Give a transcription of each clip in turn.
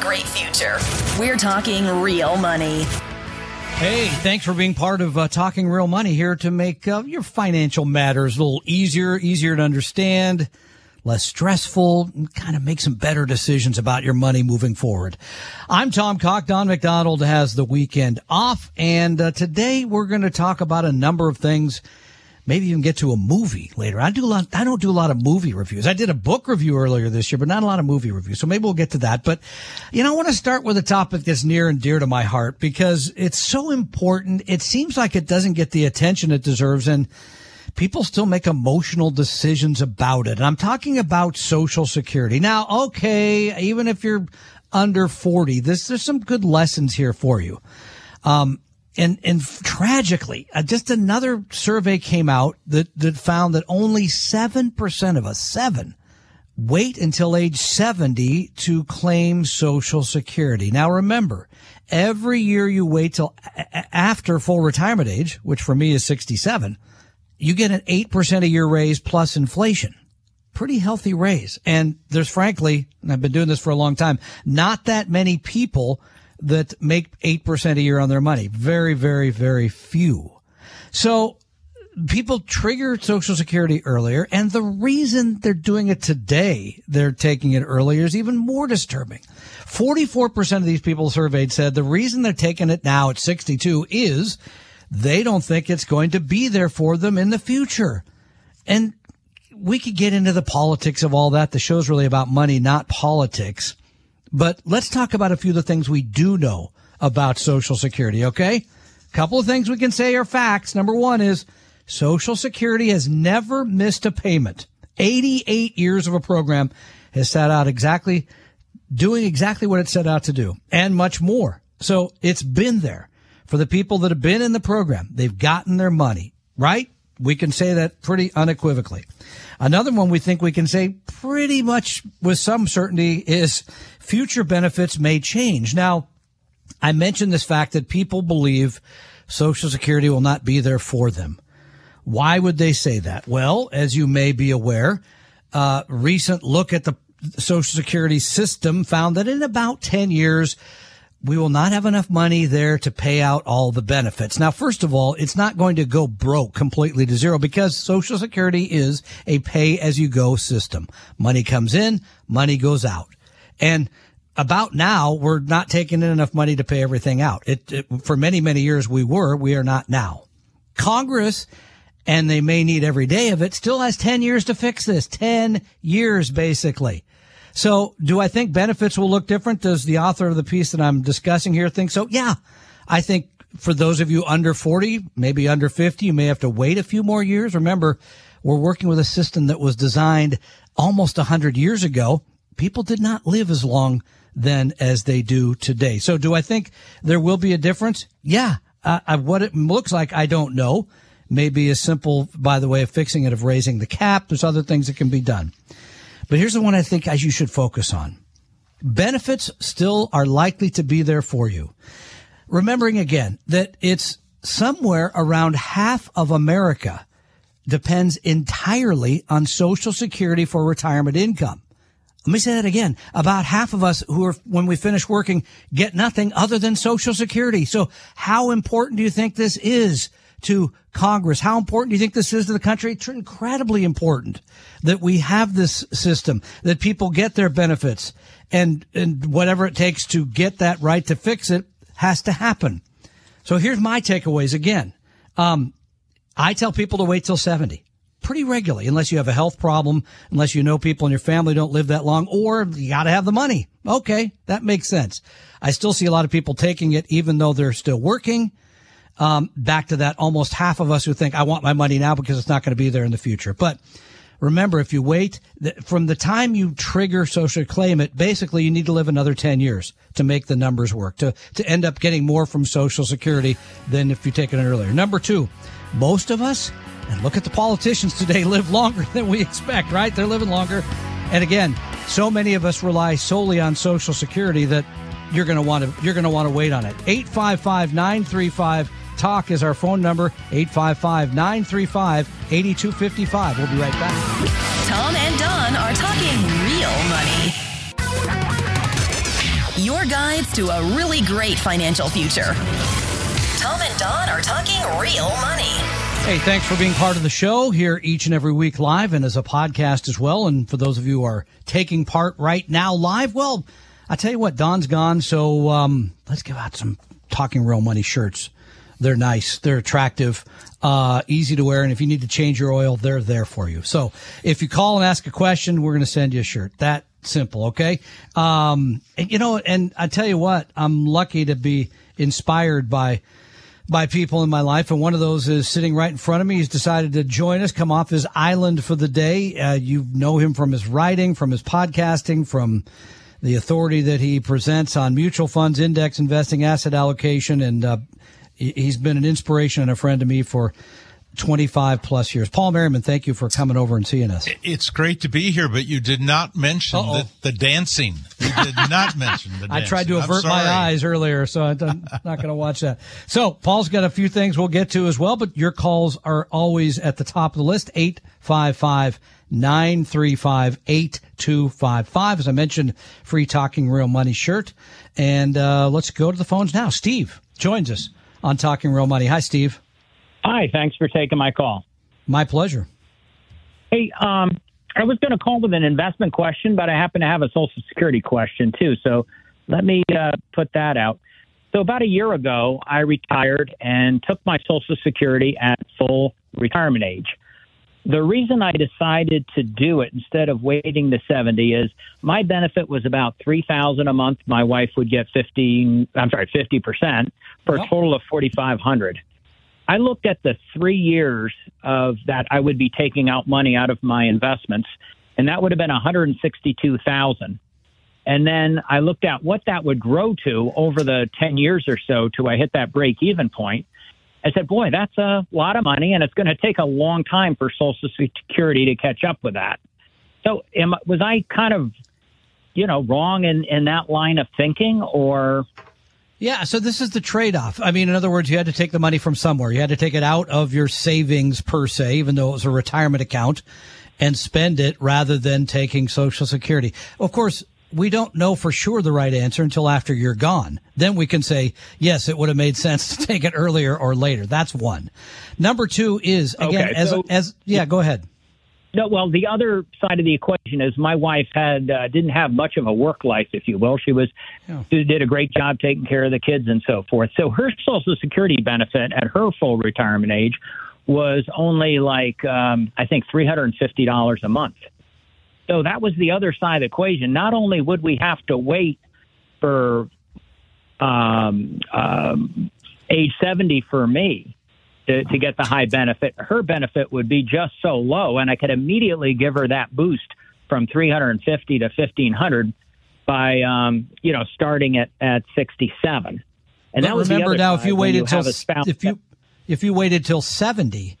Great future. We're talking real money. Hey, thanks for being part of uh, Talking Real Money here to make uh, your financial matters a little easier, easier to understand, less stressful, and kind of make some better decisions about your money moving forward. I'm Tom Cock. Don McDonald has the weekend off, and uh, today we're going to talk about a number of things maybe even get to a movie later. I do a lot, I don't do a lot of movie reviews. I did a book review earlier this year, but not a lot of movie reviews. So maybe we'll get to that. But, you know, I want to start with a topic that's near and dear to my heart because it's so important. It seems like it doesn't get the attention it deserves and people still make emotional decisions about it. And I'm talking about social security. Now, okay, even if you're under 40, this, there's some good lessons here for you. Um, and and tragically, uh, just another survey came out that that found that only seven percent of us, seven, wait until age seventy to claim Social Security. Now, remember, every year you wait till a- after full retirement age, which for me is sixty-seven, you get an eight percent a year raise plus inflation. Pretty healthy raise. And there's frankly, and I've been doing this for a long time, not that many people that make 8% a year on their money. Very, very, very few. So people trigger social security earlier. And the reason they're doing it today, they're taking it earlier is even more disturbing. 44% of these people surveyed said the reason they're taking it now at 62 is they don't think it's going to be there for them in the future. And we could get into the politics of all that. The show's really about money, not politics. But let's talk about a few of the things we do know about Social Security, okay? A couple of things we can say are facts. Number one is Social Security has never missed a payment. 88 years of a program has set out exactly doing exactly what it set out to do and much more. So it's been there for the people that have been in the program. They've gotten their money, right? We can say that pretty unequivocally. Another one we think we can say pretty much with some certainty is future benefits may change. Now, I mentioned this fact that people believe Social Security will not be there for them. Why would they say that? Well, as you may be aware, uh, recent look at the Social Security system found that in about 10 years, we will not have enough money there to pay out all the benefits. Now, first of all, it's not going to go broke completely to zero because Social Security is a pay as you go system. Money comes in, money goes out. And about now, we're not taking in enough money to pay everything out. It, it, for many, many years we were, we are not now. Congress, and they may need every day of it, still has 10 years to fix this. 10 years, basically. So do I think benefits will look different? Does the author of the piece that I'm discussing here think so? Yeah. I think for those of you under 40, maybe under 50, you may have to wait a few more years. Remember, we're working with a system that was designed almost 100 years ago. People did not live as long then as they do today. So do I think there will be a difference? Yeah. Uh, what it looks like, I don't know. Maybe as simple, by the way, of fixing it, of raising the cap. There's other things that can be done. But here's the one I think as you should focus on. Benefits still are likely to be there for you. Remembering again that it's somewhere around half of America depends entirely on social security for retirement income. Let me say that again. About half of us who are, when we finish working, get nothing other than social security. So how important do you think this is to Congress? How important do you think this is to the country? It's incredibly important that we have this system, that people get their benefits and, and whatever it takes to get that right to fix it has to happen. So here's my takeaways again. Um, I tell people to wait till 70 pretty regularly, unless you have a health problem, unless you know people in your family don't live that long, or you got to have the money. Okay, that makes sense. I still see a lot of people taking it even though they're still working. Um, back to that almost half of us who think I want my money now because it's not going to be there in the future. But remember, if you wait from the time you trigger social claim it, basically you need to live another 10 years to make the numbers work, to, to end up getting more from social security than if you take it earlier. Number two, most of us, and look at the politicians today, live longer than we expect, right? They're living longer. And again, so many of us rely solely on social security that you're going to want to, you're going to want to wait on it. 855 935 Talk is our phone number, 855 935 8255. We'll be right back. Tom and Don are talking real money. Your guides to a really great financial future. Tom and Don are talking real money. Hey, thanks for being part of the show here each and every week live and as a podcast as well. And for those of you who are taking part right now live, well, I tell you what, Don's gone. So, um, let's give out some talking real money shirts. They're nice. They're attractive, uh, easy to wear. And if you need to change your oil, they're there for you. So if you call and ask a question, we're going to send you a shirt. That simple. Okay. Um, and, you know, and I tell you what, I'm lucky to be inspired by, by people in my life. And one of those is sitting right in front of me. He's decided to join us, come off his island for the day. Uh, you know him from his writing, from his podcasting, from the authority that he presents on mutual funds, index investing, asset allocation, and uh, he's been an inspiration and a friend to me for 25 plus years. Paul Merriman, thank you for coming over and seeing us. It's great to be here, but you did not mention the, the, dancing. You did not mention the dancing. I tried to avert my eyes earlier, so I'm not going to watch that. So Paul's got a few things we'll get to as well, but your calls are always at the top of the list. 855 935 8255. As I mentioned, free talking real money shirt. And, uh, let's go to the phones now. Steve joins us on Talking Real Money. Hi, Steve. Hi, thanks for taking my call. My pleasure. Hey, um, I was going to call with an investment question, but I happen to have a Social Security question too. So let me uh, put that out. So about a year ago, I retired and took my Social Security at full retirement age. The reason I decided to do it instead of waiting to 70 is my benefit was about 3000 a month. My wife would get 15, I'm sorry, 50% for yep. a total of 4500 I looked at the three years of that I would be taking out money out of my investments, and that would have been 162,000. And then I looked at what that would grow to over the 10 years or so till I hit that break even point. I said, boy, that's a lot of money, and it's going to take a long time for Social Security to catch up with that. So, am, was I kind of, you know, wrong in, in that line of thinking, or? Yeah, so this is the trade off. I mean, in other words, you had to take the money from somewhere. You had to take it out of your savings per se, even though it was a retirement account, and spend it rather than taking Social Security. Of course, we don't know for sure the right answer until after you're gone. Then we can say, yes, it would have made sense to take it earlier or later. That's one. Number two is again, okay, as, so, as, yeah, go ahead. No, well, the other side of the equation is my wife had uh, didn't have much of a work life, if you will. She was yeah. she did a great job taking care of the kids and so forth. So her Social Security benefit at her full retirement age was only like um, I think three hundred and fifty dollars a month. So that was the other side of the equation. Not only would we have to wait for um, um, age 70 for me to, to get the high benefit, her benefit would be just so low, and I could immediately give her that boost from 350 to 1500 by um, you know starting at at 67. And that was remember now if you waited till if you if you waited till 70,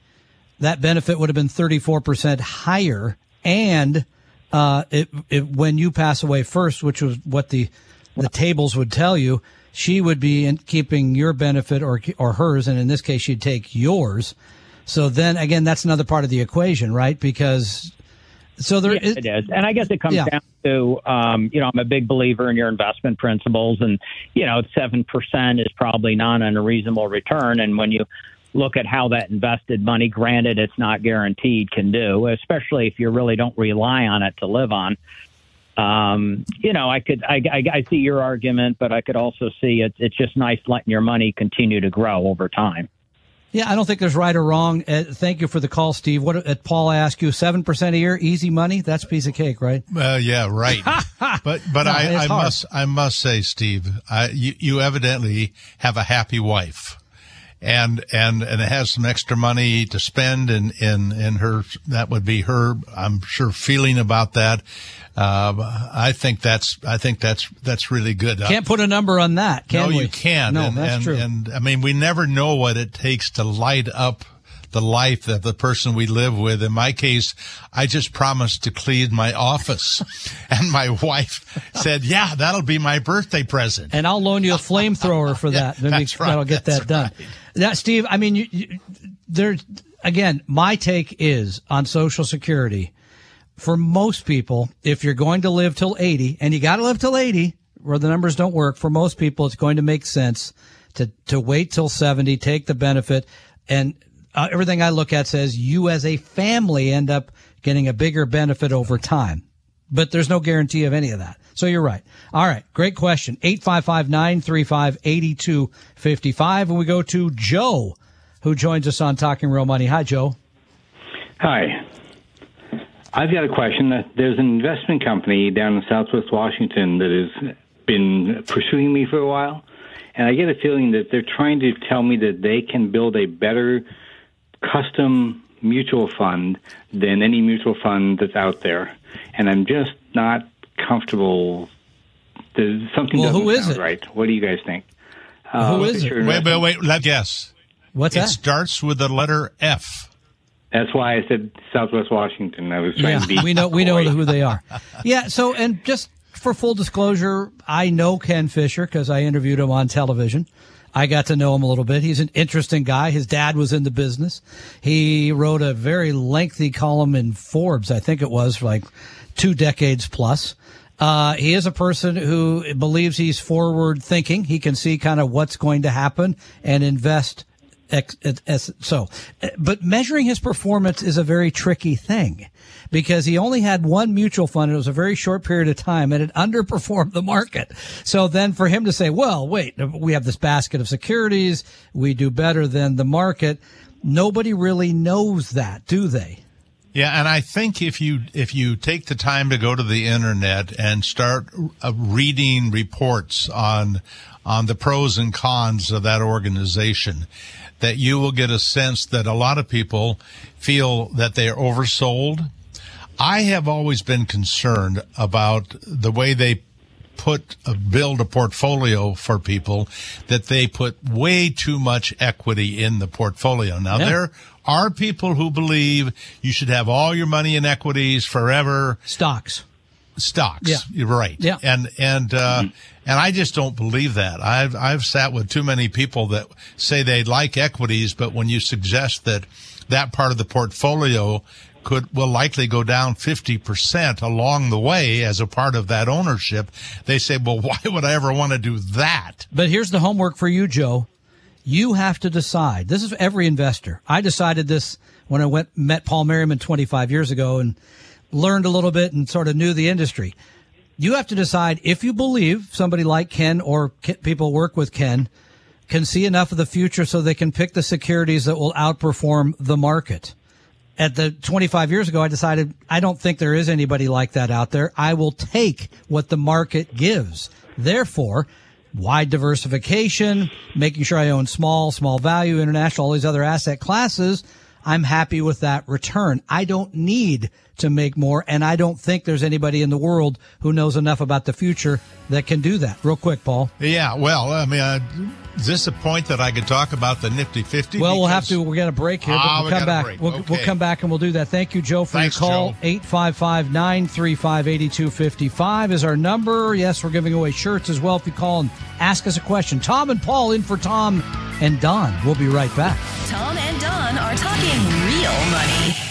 that benefit would have been 34 percent higher, and uh, it, it, when you pass away first, which was what the the tables would tell you, she would be in keeping your benefit or or hers, and in this case, she'd take yours. So then again, that's another part of the equation, right? Because so there yes, is, it is, and I guess it comes yeah. down to um, you know I'm a big believer in your investment principles, and you know seven percent is probably not an unreasonable return, and when you look at how that invested money, granted it's not guaranteed, can do, especially if you really don't rely on it to live on. Um, you know, I could, I, I, I see your argument, but I could also see it, it's just nice letting your money continue to grow over time. Yeah, I don't think there's right or wrong. Uh, thank you for the call, Steve. What uh, Paul asked you? Seven percent a year, easy money. That's a piece of cake, right? Uh, yeah, right. but but no, I, I must I must say, Steve, I, you you evidently have a happy wife and and and it has some extra money to spend in in in her that would be her I'm sure feeling about that uh, I think that's I think that's that's really good. Can't put a number on that, can no, we? you can't. No, and, that's and, true. And I mean, we never know what it takes to light up the life of the person we live with. In my case, I just promised to clean my office, and my wife said, "Yeah, that'll be my birthday present." And I'll loan you a flamethrower for that. yeah, that's right, that'll get that done. right. Now, Steve, I mean, you, you, there's again, my take is on Social Security. For most people, if you're going to live till 80, and you got to live till 80, where the numbers don't work, for most people, it's going to make sense to to wait till 70, take the benefit, and uh, everything I look at says you as a family end up getting a bigger benefit over time. But there's no guarantee of any of that. So you're right. All right. Great question. 855-935-8255. And we go to Joe, who joins us on Talking Real Money. Hi, Joe. Hi. I've got a question. There's an investment company down in Southwest Washington that has been pursuing me for a while, and I get a feeling that they're trying to tell me that they can build a better custom mutual fund than any mutual fund that's out there, and I'm just not comfortable. There's something Well, doesn't who is sound it? right. What do you guys think? Who Uh, is it? Fisher Wait, wait, Investment- wait. Let guess. What's It that? starts with the letter F. That's why I said Southwest Washington. I was trying Yeah, to be. we know we know who they are. Yeah. So, and just for full disclosure, I know Ken Fisher because I interviewed him on television. I got to know him a little bit. He's an interesting guy. His dad was in the business. He wrote a very lengthy column in Forbes, I think it was, for like two decades plus. Uh, he is a person who believes he's forward thinking. He can see kind of what's going to happen and invest Ex, as, so, but measuring his performance is a very tricky thing because he only had one mutual fund. It was a very short period of time and it underperformed the market. So then for him to say, well, wait, we have this basket of securities. We do better than the market. Nobody really knows that, do they? Yeah, and I think if you if you take the time to go to the internet and start uh, reading reports on on the pros and cons of that organization, that you will get a sense that a lot of people feel that they are oversold. I have always been concerned about the way they put uh, build a portfolio for people that they put way too much equity in the portfolio. Now Yeah. there are people who believe you should have all your money in equities forever Stocks. stocks. Yeah. You're right. Yeah. And and uh, and I just don't believe that. I've I've sat with too many people that say they like equities, but when you suggest that that part of the portfolio could will likely go down 50% along the way as a part of that ownership, they say, "Well, why would I ever want to do that?" But here's the homework for you, Joe. You have to decide. This is every investor. I decided this when I went met Paul Merriman 25 years ago and learned a little bit and sort of knew the industry. You have to decide if you believe somebody like Ken or people work with Ken can see enough of the future so they can pick the securities that will outperform the market. At the 25 years ago, I decided I don't think there is anybody like that out there. I will take what the market gives. Therefore, wide diversification, making sure I own small, small value, international, all these other asset classes. I'm happy with that return. I don't need to make more. And I don't think there's anybody in the world who knows enough about the future that can do that. Real quick, Paul. Yeah, well, I mean, uh, is this a point that I could talk about the Nifty 50? Well, we'll have to. We got a break here, but Ah, we'll we come back. We'll, we'll come back and we'll do that. Thank you, Joe, for Thanks, your call. Joe. 855 935 8255 is our number. Yes, we're giving away shirts as well if you call and ask us a question. Tom and Paul in for Tom and Don. We'll be right back. Tom and Don are talking real money.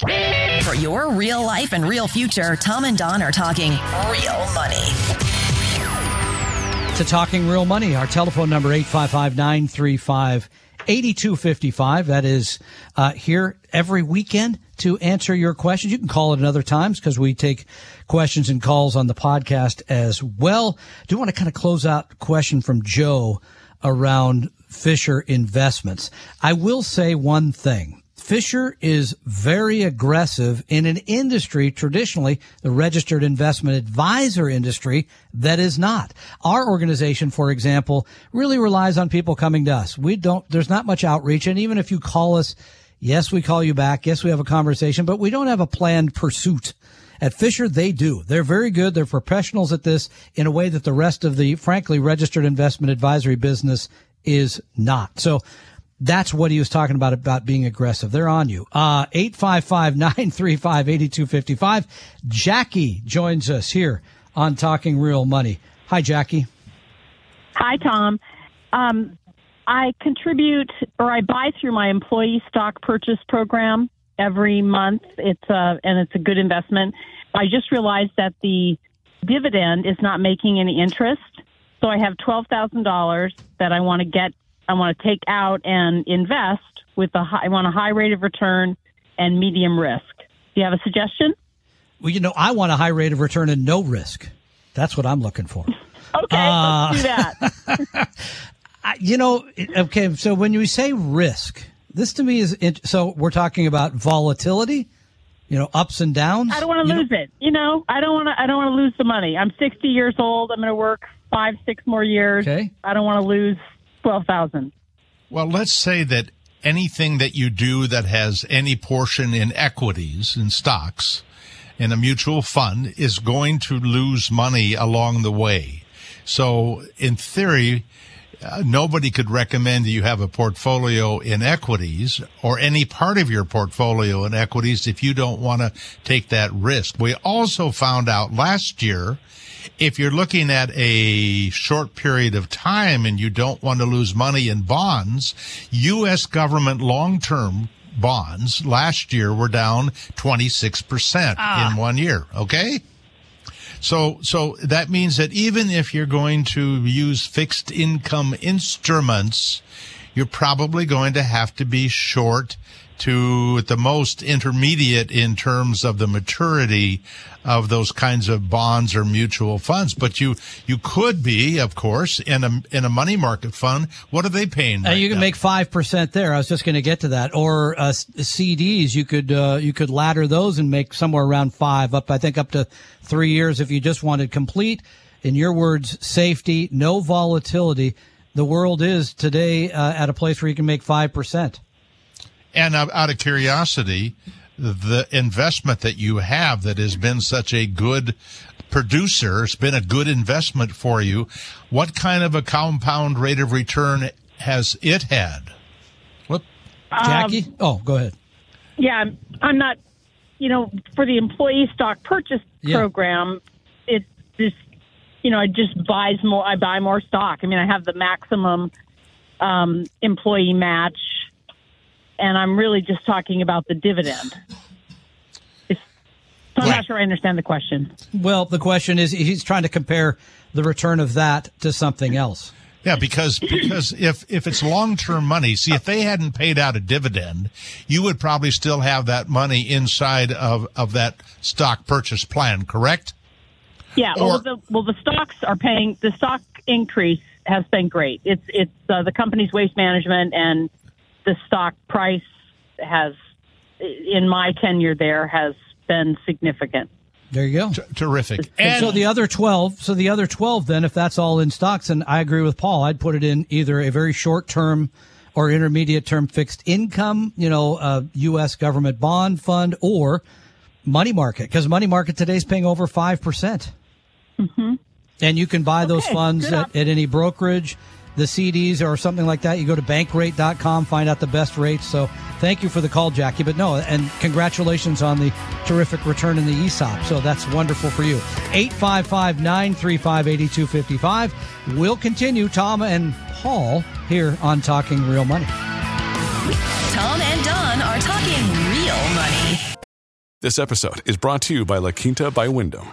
For your real life and real future, Tom and Don are talking real money. To Talking Real Money, our telephone number 855 935 8255. That is uh, here every weekend to answer your questions. You can call it other times because we take questions and calls on the podcast as well. do want to kind of close out question from Joe around Fisher investments. I will say one thing. Fisher is very aggressive in an industry, traditionally the registered investment advisor industry, that is not. Our organization, for example, really relies on people coming to us. We don't, there's not much outreach. And even if you call us, yes, we call you back. Yes, we have a conversation, but we don't have a planned pursuit. At Fisher, they do. They're very good. They're professionals at this in a way that the rest of the, frankly, registered investment advisory business is not. So that's what he was talking about, about being aggressive. They're on you. Uh, 855-935-8255. Jackie joins us here on Talking Real Money. Hi, Jackie. Hi, Tom. Um, I contribute or I buy through my employee stock purchase program every month. It's a, uh, and it's a good investment. I just realized that the dividend is not making any interest. So I have $12,000 that I want to get I want to take out and invest with a high, I want a high rate of return and medium risk. Do you have a suggestion? Well, you know, I want a high rate of return and no risk. That's what I'm looking for. okay, uh, let's do that. you know, okay, so when you say risk, this to me is so we're talking about volatility, you know, ups and downs. I don't want to lose know? it. You know, I don't want to. I don't want to lose the money. I'm 60 years old. I'm going to work five, six more years. Okay. I don't want to lose twelve thousand. Well, let's say that anything that you do that has any portion in equities in stocks in a mutual fund is going to lose money along the way. So, in theory, uh, nobody could recommend that you have a portfolio in equities or any part of your portfolio in equities if you don't want to take that risk. We also found out last year if you're looking at a short period of time and you don't want to lose money in bonds, U.S. government long-term bonds last year were down 26% ah. in one year. Okay. So, so that means that even if you're going to use fixed income instruments, you're probably going to have to be short to the most intermediate in terms of the maturity of those kinds of bonds or mutual funds. But you you could be, of course, in a in a money market fund. What are they paying? Right you can now? make five percent there. I was just going to get to that. Or uh, CDs, you could uh, you could ladder those and make somewhere around five up. I think up to three years if you just wanted complete. In your words, safety, no volatility. The world is today uh, at a place where you can make five percent. And out of curiosity, the investment that you have that has been such a good producer, it's been a good investment for you. What kind of a compound rate of return has it had? What, Jackie? Um, oh, go ahead. Yeah, I'm not. You know, for the employee stock purchase yeah. program, it just you know, I just buys more. I buy more stock. I mean, I have the maximum um, employee match and I'm really just talking about the dividend. It's, I'm right. not sure I understand the question. Well, the question is he's trying to compare the return of that to something else. Yeah, because because if if it's long term money, see if they hadn't paid out a dividend, you would probably still have that money inside of of that stock purchase plan, correct? Yeah. Or, well, the well the stocks are paying the stock increase has been great. It's it's uh, the company's waste management and the stock price has, in my tenure there, has been significant. There you go. T- terrific. And so the other 12, so the other 12 then, if that's all in stocks, and I agree with Paul, I'd put it in either a very short term or intermediate term fixed income, you know, uh, U.S. government bond fund or money market, because money market today is paying over 5%. percent mm-hmm. And you can buy those funds at, at any brokerage the CDs or something like that, you go to bankrate.com, find out the best rates. So thank you for the call, Jackie. But no, and congratulations on the terrific return in the ESOP. So that's wonderful for you. 855 935 8255. We'll continue, Tom and Paul, here on Talking Real Money. Tom and Don are talking real money. This episode is brought to you by La Quinta by Wyndham.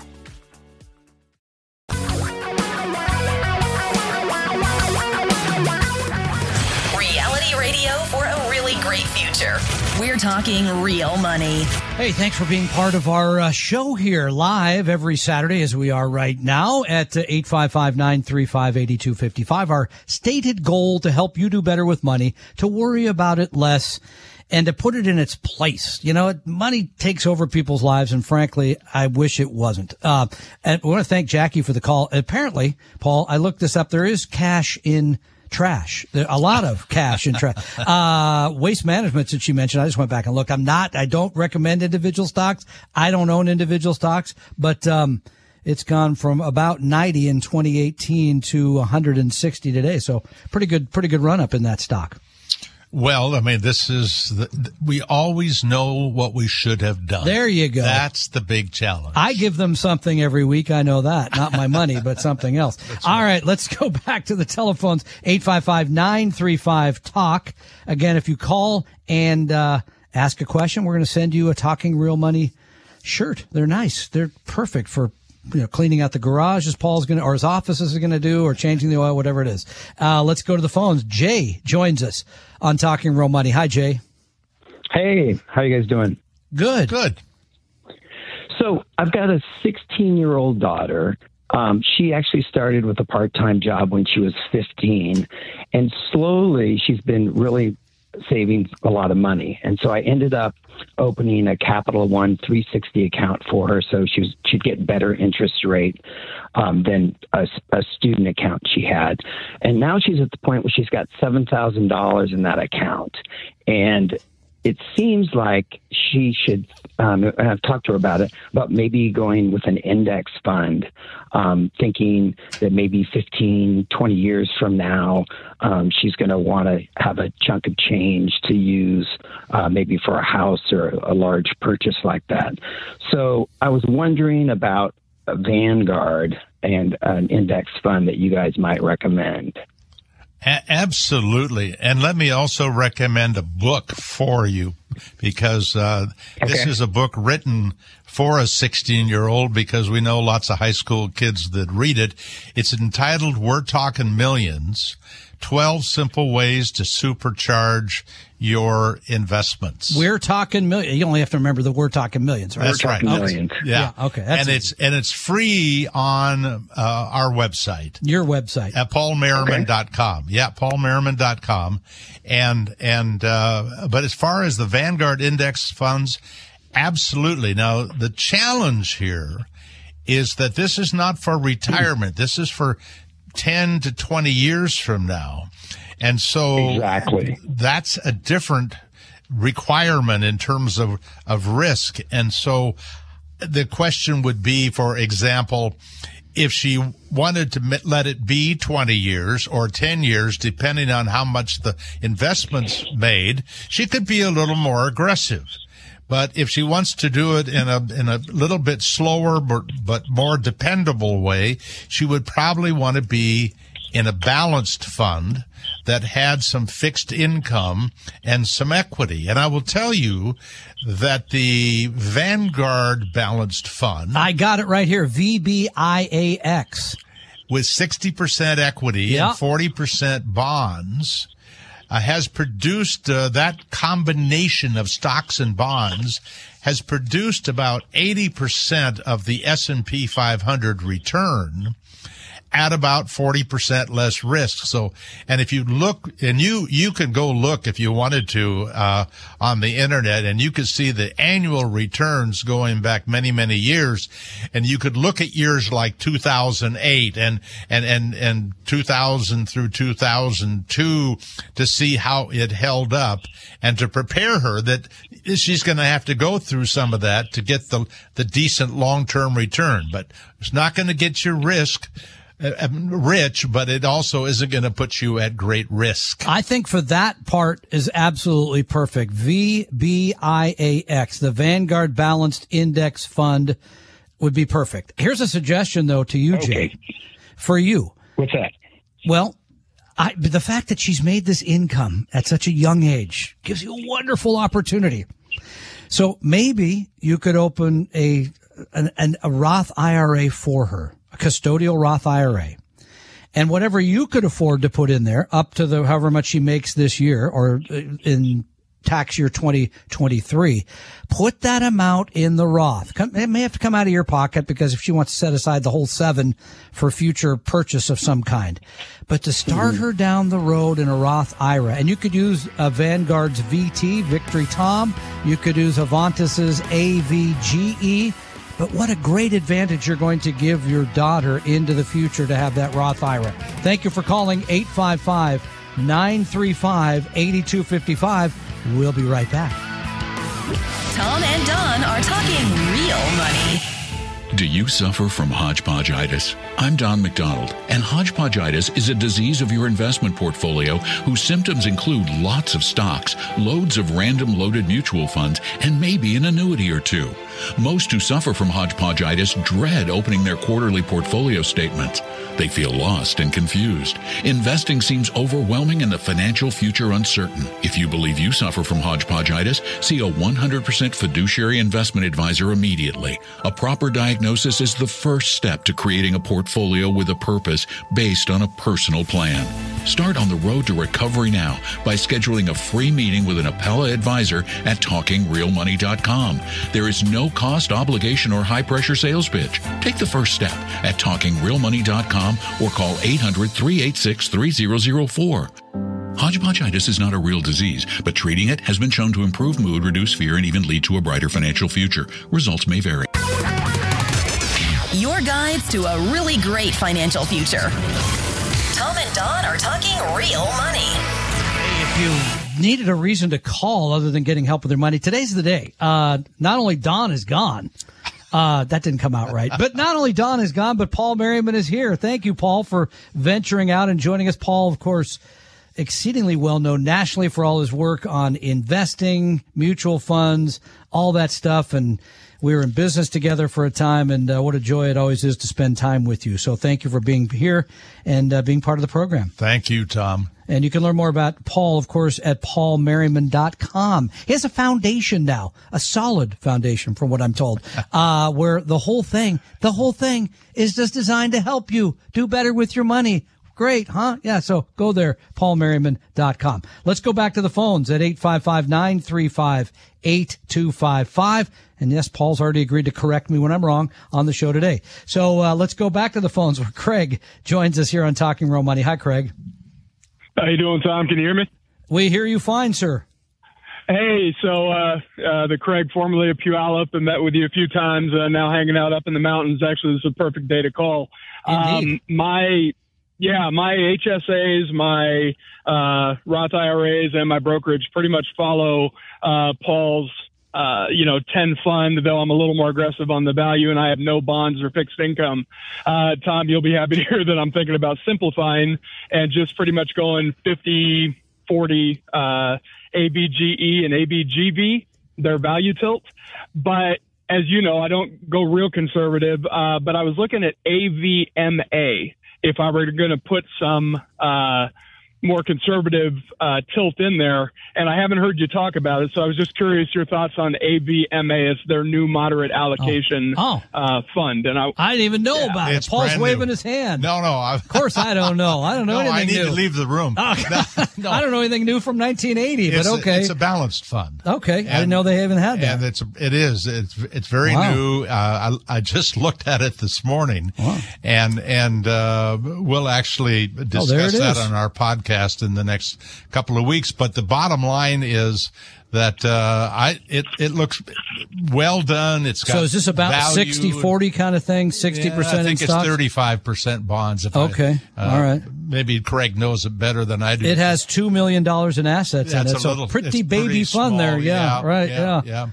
talking real money. Hey, thanks for being part of our uh, show here live every Saturday as we are right now at uh, 855-935-8255. Our stated goal to help you do better with money, to worry about it less and to put it in its place. You know, money takes over people's lives, and frankly, I wish it wasn't. Uh, and I want to thank Jackie for the call. Apparently, Paul, I looked this up. There is cash in trash. There, a lot of cash and trash. Uh, waste management, that she mentioned, I just went back and looked. I'm not, I don't recommend individual stocks. I don't own individual stocks, but, um, it's gone from about 90 in 2018 to 160 today. So pretty good, pretty good run up in that stock. Well, I mean, this is the, we always know what we should have done. There you go. That's the big challenge. I give them something every week. I know that. Not my money, but something else. All right. let's go back to the telephones. 855-935-TALK. Again, if you call and uh, ask a question, we're going to send you a Talking Real Money shirt. They're nice. They're perfect for you know, cleaning out the garage as Paul's going to, or his office is going to do, or changing the oil, whatever it is. Uh, let's go to the phones. Jay joins us on Talking Real Money. Hi, Jay. Hey, how you guys doing? Good. Good. So I've got a 16 year old daughter. Um, she actually started with a part time job when she was 15, and slowly she's been really saving a lot of money. And so I ended up opening a Capital One 360 account for her, so she was she'd get better interest rate um, than a, a student account she had. And now she's at the point where she's got seven thousand dollars in that account, and it seems like she should, um, I've talked to her about it, about maybe going with an index fund, um, thinking that maybe 15, 20 years from now, um, she's going to want to have a chunk of change to use uh, maybe for a house or a large purchase like that. So I was wondering about Vanguard and an index fund that you guys might recommend. A- absolutely. And let me also recommend a book for you because uh, okay. this is a book written for a 16 year old because we know lots of high school kids that read it. It's entitled We're Talking Millions 12 Simple Ways to Supercharge Your Investments. We're talking millions. You only have to remember that we're talking millions, right? That's right. Millions. Yeah. yeah. Okay. and it's, and it's free on uh, our website. Your website. At paulmerriman.com. Okay. Yeah. paulmerriman.com. And, and, uh, but as far as the Vanguard index funds, absolutely. Now, the challenge here is that this is not for retirement. This is for 10 to 20 years from now. And so exactly. that's a different requirement in terms of, of risk. And so the question would be, for example, if she wanted to let it be 20 years or 10 years, depending on how much the investments made, she could be a little more aggressive. But if she wants to do it in a in a little bit slower but but more dependable way, she would probably want to be in a balanced fund that had some fixed income and some equity. And I will tell you that the Vanguard balanced fund I got it right here, VBIAX with 60% equity Yeah. and 40% bonds has produced uh, that combination of stocks and bonds has produced about 80% of the S&P 500 return at about 40% less risk. So, and if you look, and you, you can go look if you wanted to, uh, on the internet and you could see the annual returns going back many, many years. And you could look at years like 2008 and, and, and, and 2000 through 2002 to see how it held up and to prepare her that she's going to have to go through some of that to get the, the decent long-term return, but it's not going to get your risk Uh, um, rich, but it also isn't going to put you at great risk. I think for that part is absolutely perfect. VBIAX, the Vanguard Balanced Index Fund would be perfect. Here's a suggestion though to you, Jay. Okay. For you. What's that? Well, I, the fact that she's made this income at such a young age gives you a wonderful opportunity. So maybe you could open a an, an, a Roth IRA for her, a custodial Roth IRA, and whatever you could afford to put in there, up to the however much she makes this year or uh, in tax year 2023, put that amount in the Roth. It may have to come out of your pocket because if she wants to set aside the whole seven for future purchase of some kind, but to start her down the road in a Roth IRA, and you could use a Vanguard's VT, Victory Tom. You could use Avantis's AVGE. But what a great advantage you're going to give your daughter into the future to have that Roth IRA. Thank you for calling 855 935 8255. We'll be right back. Tom and Don are talking real money. Do you suffer from hodgepodgeitis? I'm Don McDonald, and hodgepodgeitis is a disease of your investment portfolio whose symptoms include lots of stocks, loads of random loaded mutual funds, and maybe an annuity or two. Most who suffer from hodgepodgeitis dread opening their quarterly portfolio statements. They feel lost and confused. Investing seems overwhelming and the financial future uncertain. If you believe you suffer from hodgepodgeitis, see a 100% fiduciary investment advisor immediately. A proper diagnosis is the first step to creating a portfolio with a purpose based on a personal plan. Start on the road to recovery now by scheduling a free meeting with an Apella advisor at talkingrealmoney.com. There is no cost, obligation, or high pressure sales pitch. Take the first step at talkingrealmoney.com or call 800 386 3004. Hodgepodgeitis is not a real disease, but treating it has been shown to improve mood, reduce fear, and even lead to a brighter financial future. Results may vary. Your guides to a really great financial future. Tom and Don are talking real money. If you needed a reason to call other than getting help with their money, today's the day. Uh, not only Don is gone, uh, that didn't come out right, but not only Don is gone, but Paul Merriman is here. Thank you, Paul, for venturing out and joining us. Paul, of course, exceedingly well known nationally for all his work on investing, mutual funds, all that stuff. And we were in business together for a time, and uh, what a joy it always is to spend time with you. So thank you for being here and uh, being part of the program. Thank you, Tom. And you can learn more about Paul, of course, at paulmerriman.com. He has a foundation now, a solid foundation from what I'm told, uh, where the whole thing, the whole thing is just designed to help you do better with your money. Great, huh? Yeah, so go there, paulmerriman.com. Let's go back to the phones at 855-935-8255. And yes, Paul's already agreed to correct me when I'm wrong on the show today. So uh, let's go back to the phones where Craig joins us here on Talking Real Money. Hi, Craig. How you doing, Tom? Can you hear me? We hear you fine, sir. Hey, so uh, uh, the Craig, formerly of Puyallup, and met with you a few times. Uh, now hanging out up in the mountains. Actually, this is a perfect day to call. Indeed. Um, my yeah, my HSAs, my uh, Roth IRAs, and my brokerage pretty much follow uh, Paul's. Uh, you know, 10 fund, though I'm a little more aggressive on the value and I have no bonds or fixed income. Uh, Tom, you'll be happy to hear that I'm thinking about simplifying and just pretty much going 50, 40, uh, AVGE and AVGV, their value tilt. But as you know, I don't go real conservative, uh, but I was looking at AVMA if I were going to put some uh, more conservative uh, tilt in there. And I haven't heard you talk about it, so I was just curious your thoughts on AVMA as their new moderate allocation Oh. Uh, fund. And I, I didn't even know Yeah. about it. Paul's waving new. his hand. No, no. I, Of course, I don't know. I don't know no, anything I need new. to leave the room. No, I don't know anything new from 1980, It's but a- okay. it's a balanced fund. okay, I didn't know they even had that. And it's it is it's it's very Wow. new. Uh, I, I just looked at it this morning, wow. and and uh, we'll actually Oh, discuss it that is. on our podcast in the next couple of weeks. But the bottom line is that uh, I it it looks well done. It's got so is this about value. 60 40 kind of thing? 60% Yeah, I in think it's stocks? thirty five percent bonds. If Okay. I, uh, All right. Maybe Craig knows it better than I do. It has $2 million in assets Yeah, in it's it. a So little- pretty it's baby pretty fun small. there. Yeah, right. yeah, Yeah.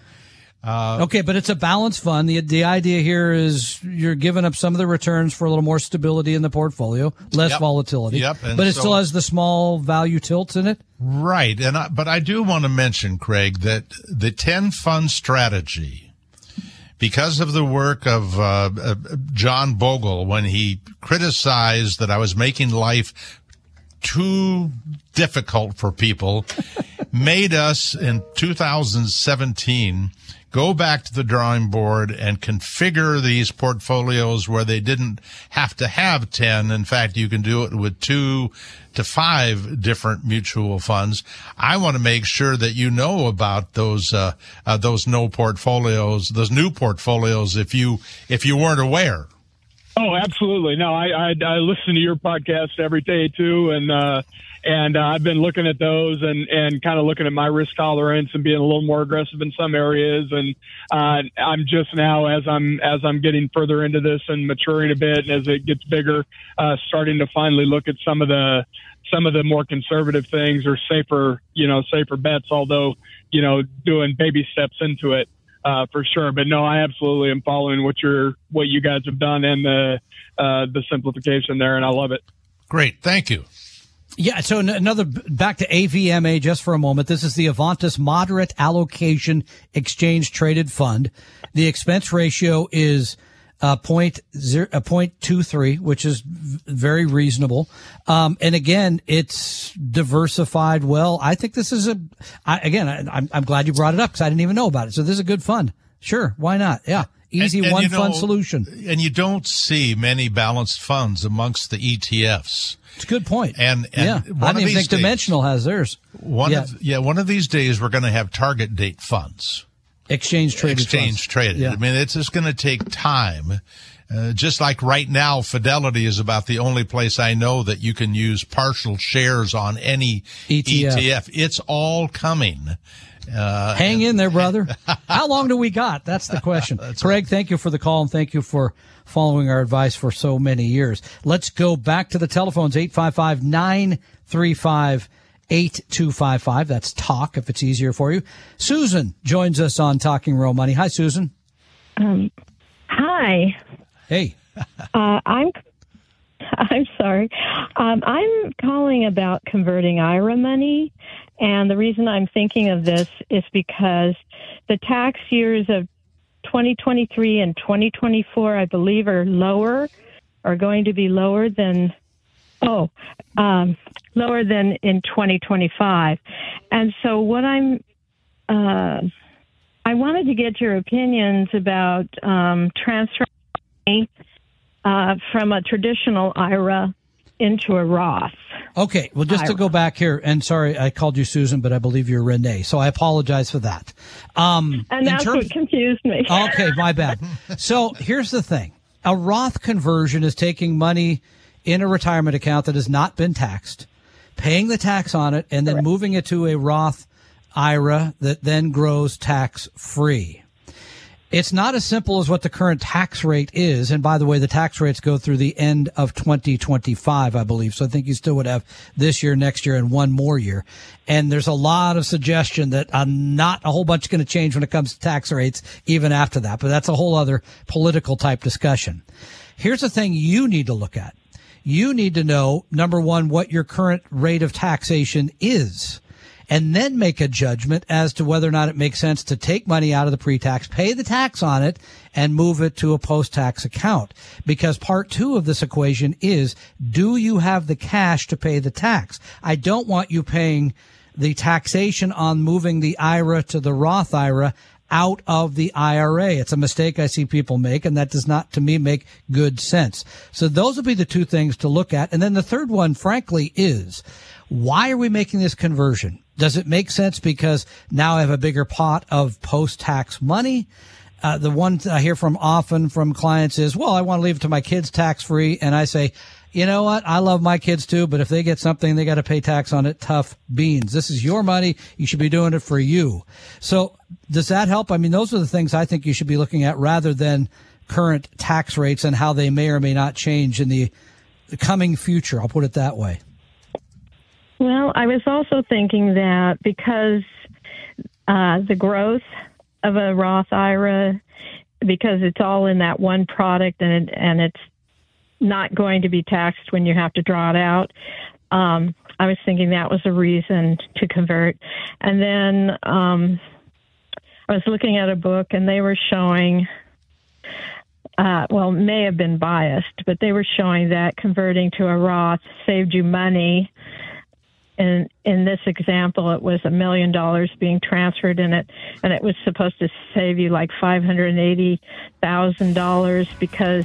Uh, okay, but it's a balanced fund. The the idea here is you're giving up some of the returns for a little more stability in the portfolio, less Yep. volatility. Yep, But it so- still has the small value tilts in it. Right, and I, but I do want to mention, Craig, that the ten fund strategy, because of the work of uh, uh, John Bogle when he criticized that I was making life too difficult for people, made us in 2017 go back to the drawing board and configure these portfolios where they didn't have to have 10. In fact, you can do it with two to five different mutual funds. I want to make sure that you know about those, uh, uh, those no portfolios, those new portfolios if you, if you weren't aware. Oh, absolutely. No, I, I I listen to your podcast every day too, and uh, and uh, I've been looking at those and and kind of looking at my risk tolerance and being a little more aggressive in some areas. And uh, I'm just now as I'm as I'm getting further into this and maturing a bit, and as it gets bigger, uh, starting to finally look at some of the some of the more conservative things or safer you know safer bets. Although you know doing baby steps into it uh, for sure. But no, I absolutely am following what you're what you guys have done and the uh, the simplification there, and I love it. Great, thank you. Yeah. So another back to AVMA just for a moment. This is the Avantis Moderate Allocation Exchange Traded Fund. The expense ratio is uh, point zero, uh, point two three, which is very reasonable. Um, and again, it's diversified well. I think this is a. I, again, I, I'm I'm glad you brought it up because I didn't even know about it. So this is a good fund. Sure, why not? Yeah, easy And- and one you fund know, solution. And you don't see many balanced funds amongst the ETFs. It's a good point. And, and yeah, I didn't even think days- Dimensional has theirs. One Yeah. of yeah, one of these days we're going to have target date funds, Exchange traded. exchange funds. traded. Yeah. I mean, it's just going to take time. Uh, just like right now, Fidelity is about the only place I know that you can use partial shares on any ETF. ETF. It's all coming. Uh, Hang in there, brother. How long do we got? That's the question. Craig, thank you for the call and thank you for following our advice for so many years. Let's go back to the telephones 855 935 8255. That's talk if it's easier for you. Susan joins us on Talking Real Money. Hi, Susan. Um, hi. Hey. Uh, I'm. I'm sorry. Um, I'm calling about converting IRA money, and the reason I'm thinking of this is because the tax years of 2023 and 2024, I believe, are lower, are going to be lower than oh, um, lower than in 2025. And so, what I'm uh, I wanted to get your opinions about um, transferring uh, from a traditional IRA into a Roth. Okay, well, just to go back here, and sorry, I called you Susan, but I believe you're Renee, so I apologize for that. Um, And that's terms- what confused me. Okay, my bad. So here's the thing. A Roth conversion is taking money in a retirement account that has not been taxed, paying the tax on it, and then moving it to a Roth IRA that then grows tax free. It's not as simple as what the current tax rate is. And by the way, the tax rates go through the end of 2025, I believe. So I think you still would have this year, next year, and one more year. And there's a lot of suggestion that uh, not a whole bunch going to change when it comes to tax rates even after that. But that's a whole other political type discussion. Here's the thing you need to look at. You need to know, number one, what your current rate of taxation is and then make a judgment as to whether or not it makes sense to take money out of the pre-tax, pay the tax on it, and move it to a post-tax account. Because part two of this equation is, do you have the cash to pay the tax? I don't want you paying the taxation on moving the IRA to the Roth IRA out of the IRA. It's a mistake I see people make, and that does not, to me, make good sense. So those would be the two things to look at. And then the third one, frankly, is why are we making this conversion? Does it make sense because now I have a bigger pot of post-tax money? Uh, the one I hear from often from clients is, well, I want to leave it to my kids tax free. And I say, you know what? I love my kids too, but if they get something, they got to pay tax on it. Tough beans. This is your money. You should be doing it for you. So does that help? I mean, those are the things I think you should be looking at rather than current tax rates and how they may or may not change in the coming future. I'll put it that way. Well, I was also thinking that because uh, the growth of a Roth IRA because it's all in that one product and and it's not going to be taxed when you have to draw it out. Um, I was thinking that was a reason to convert. And then um, I was looking at a book and they were showing, uh, well, may have been biased, but they were showing that converting to a Roth saved you money. And in this example, it was a million dollars being transferred in it, and it was supposed to save you like five hundred and eighty thousand dollars because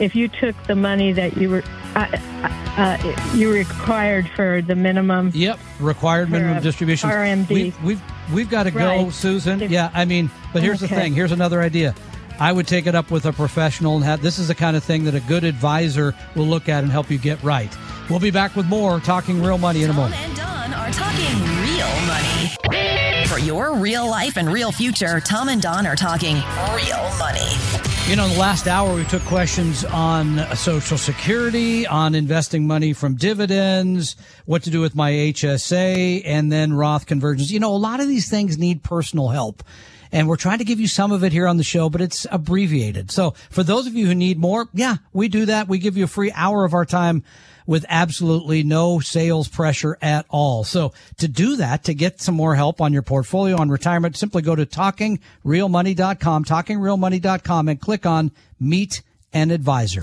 if you took the money that you were uh, uh, uh you required for the minimum. Yep, required minimum distribution. RMD. We, we've we've got to go, Right. Susan. Yeah, I mean, but here's the thing. Here's another idea. I would take it up with a professional and have this is the kind of thing that a good advisor will look at and help you get right. We'll be back with more talking real money in a moment. Tom and Don are talking real money. For your real life and real future, Tom and Don are talking real money. You know, in the last hour, we took questions on Social Security, on investing money from dividends, what to do with my HSA, and then Roth conversions. You know, a lot of these things need personal help. And we're trying to give you some of it here on the show, but it's abbreviated. So for those of you who need more, yeah, we do that. We give you a free hour of our time with absolutely no sales pressure at all. So to do that, to get some more help on your portfolio on retirement, simply go to talkingrealmoney.com, talkingrealmoney.com and click on meet an advisor.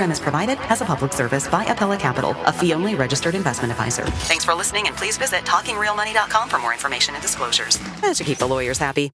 is provided as a public service by Apella Capital, a fee-only registered investment advisor. Thanks for listening, and please visit talkingrealmoney.com for more information and disclosures. And to keep the lawyers happy.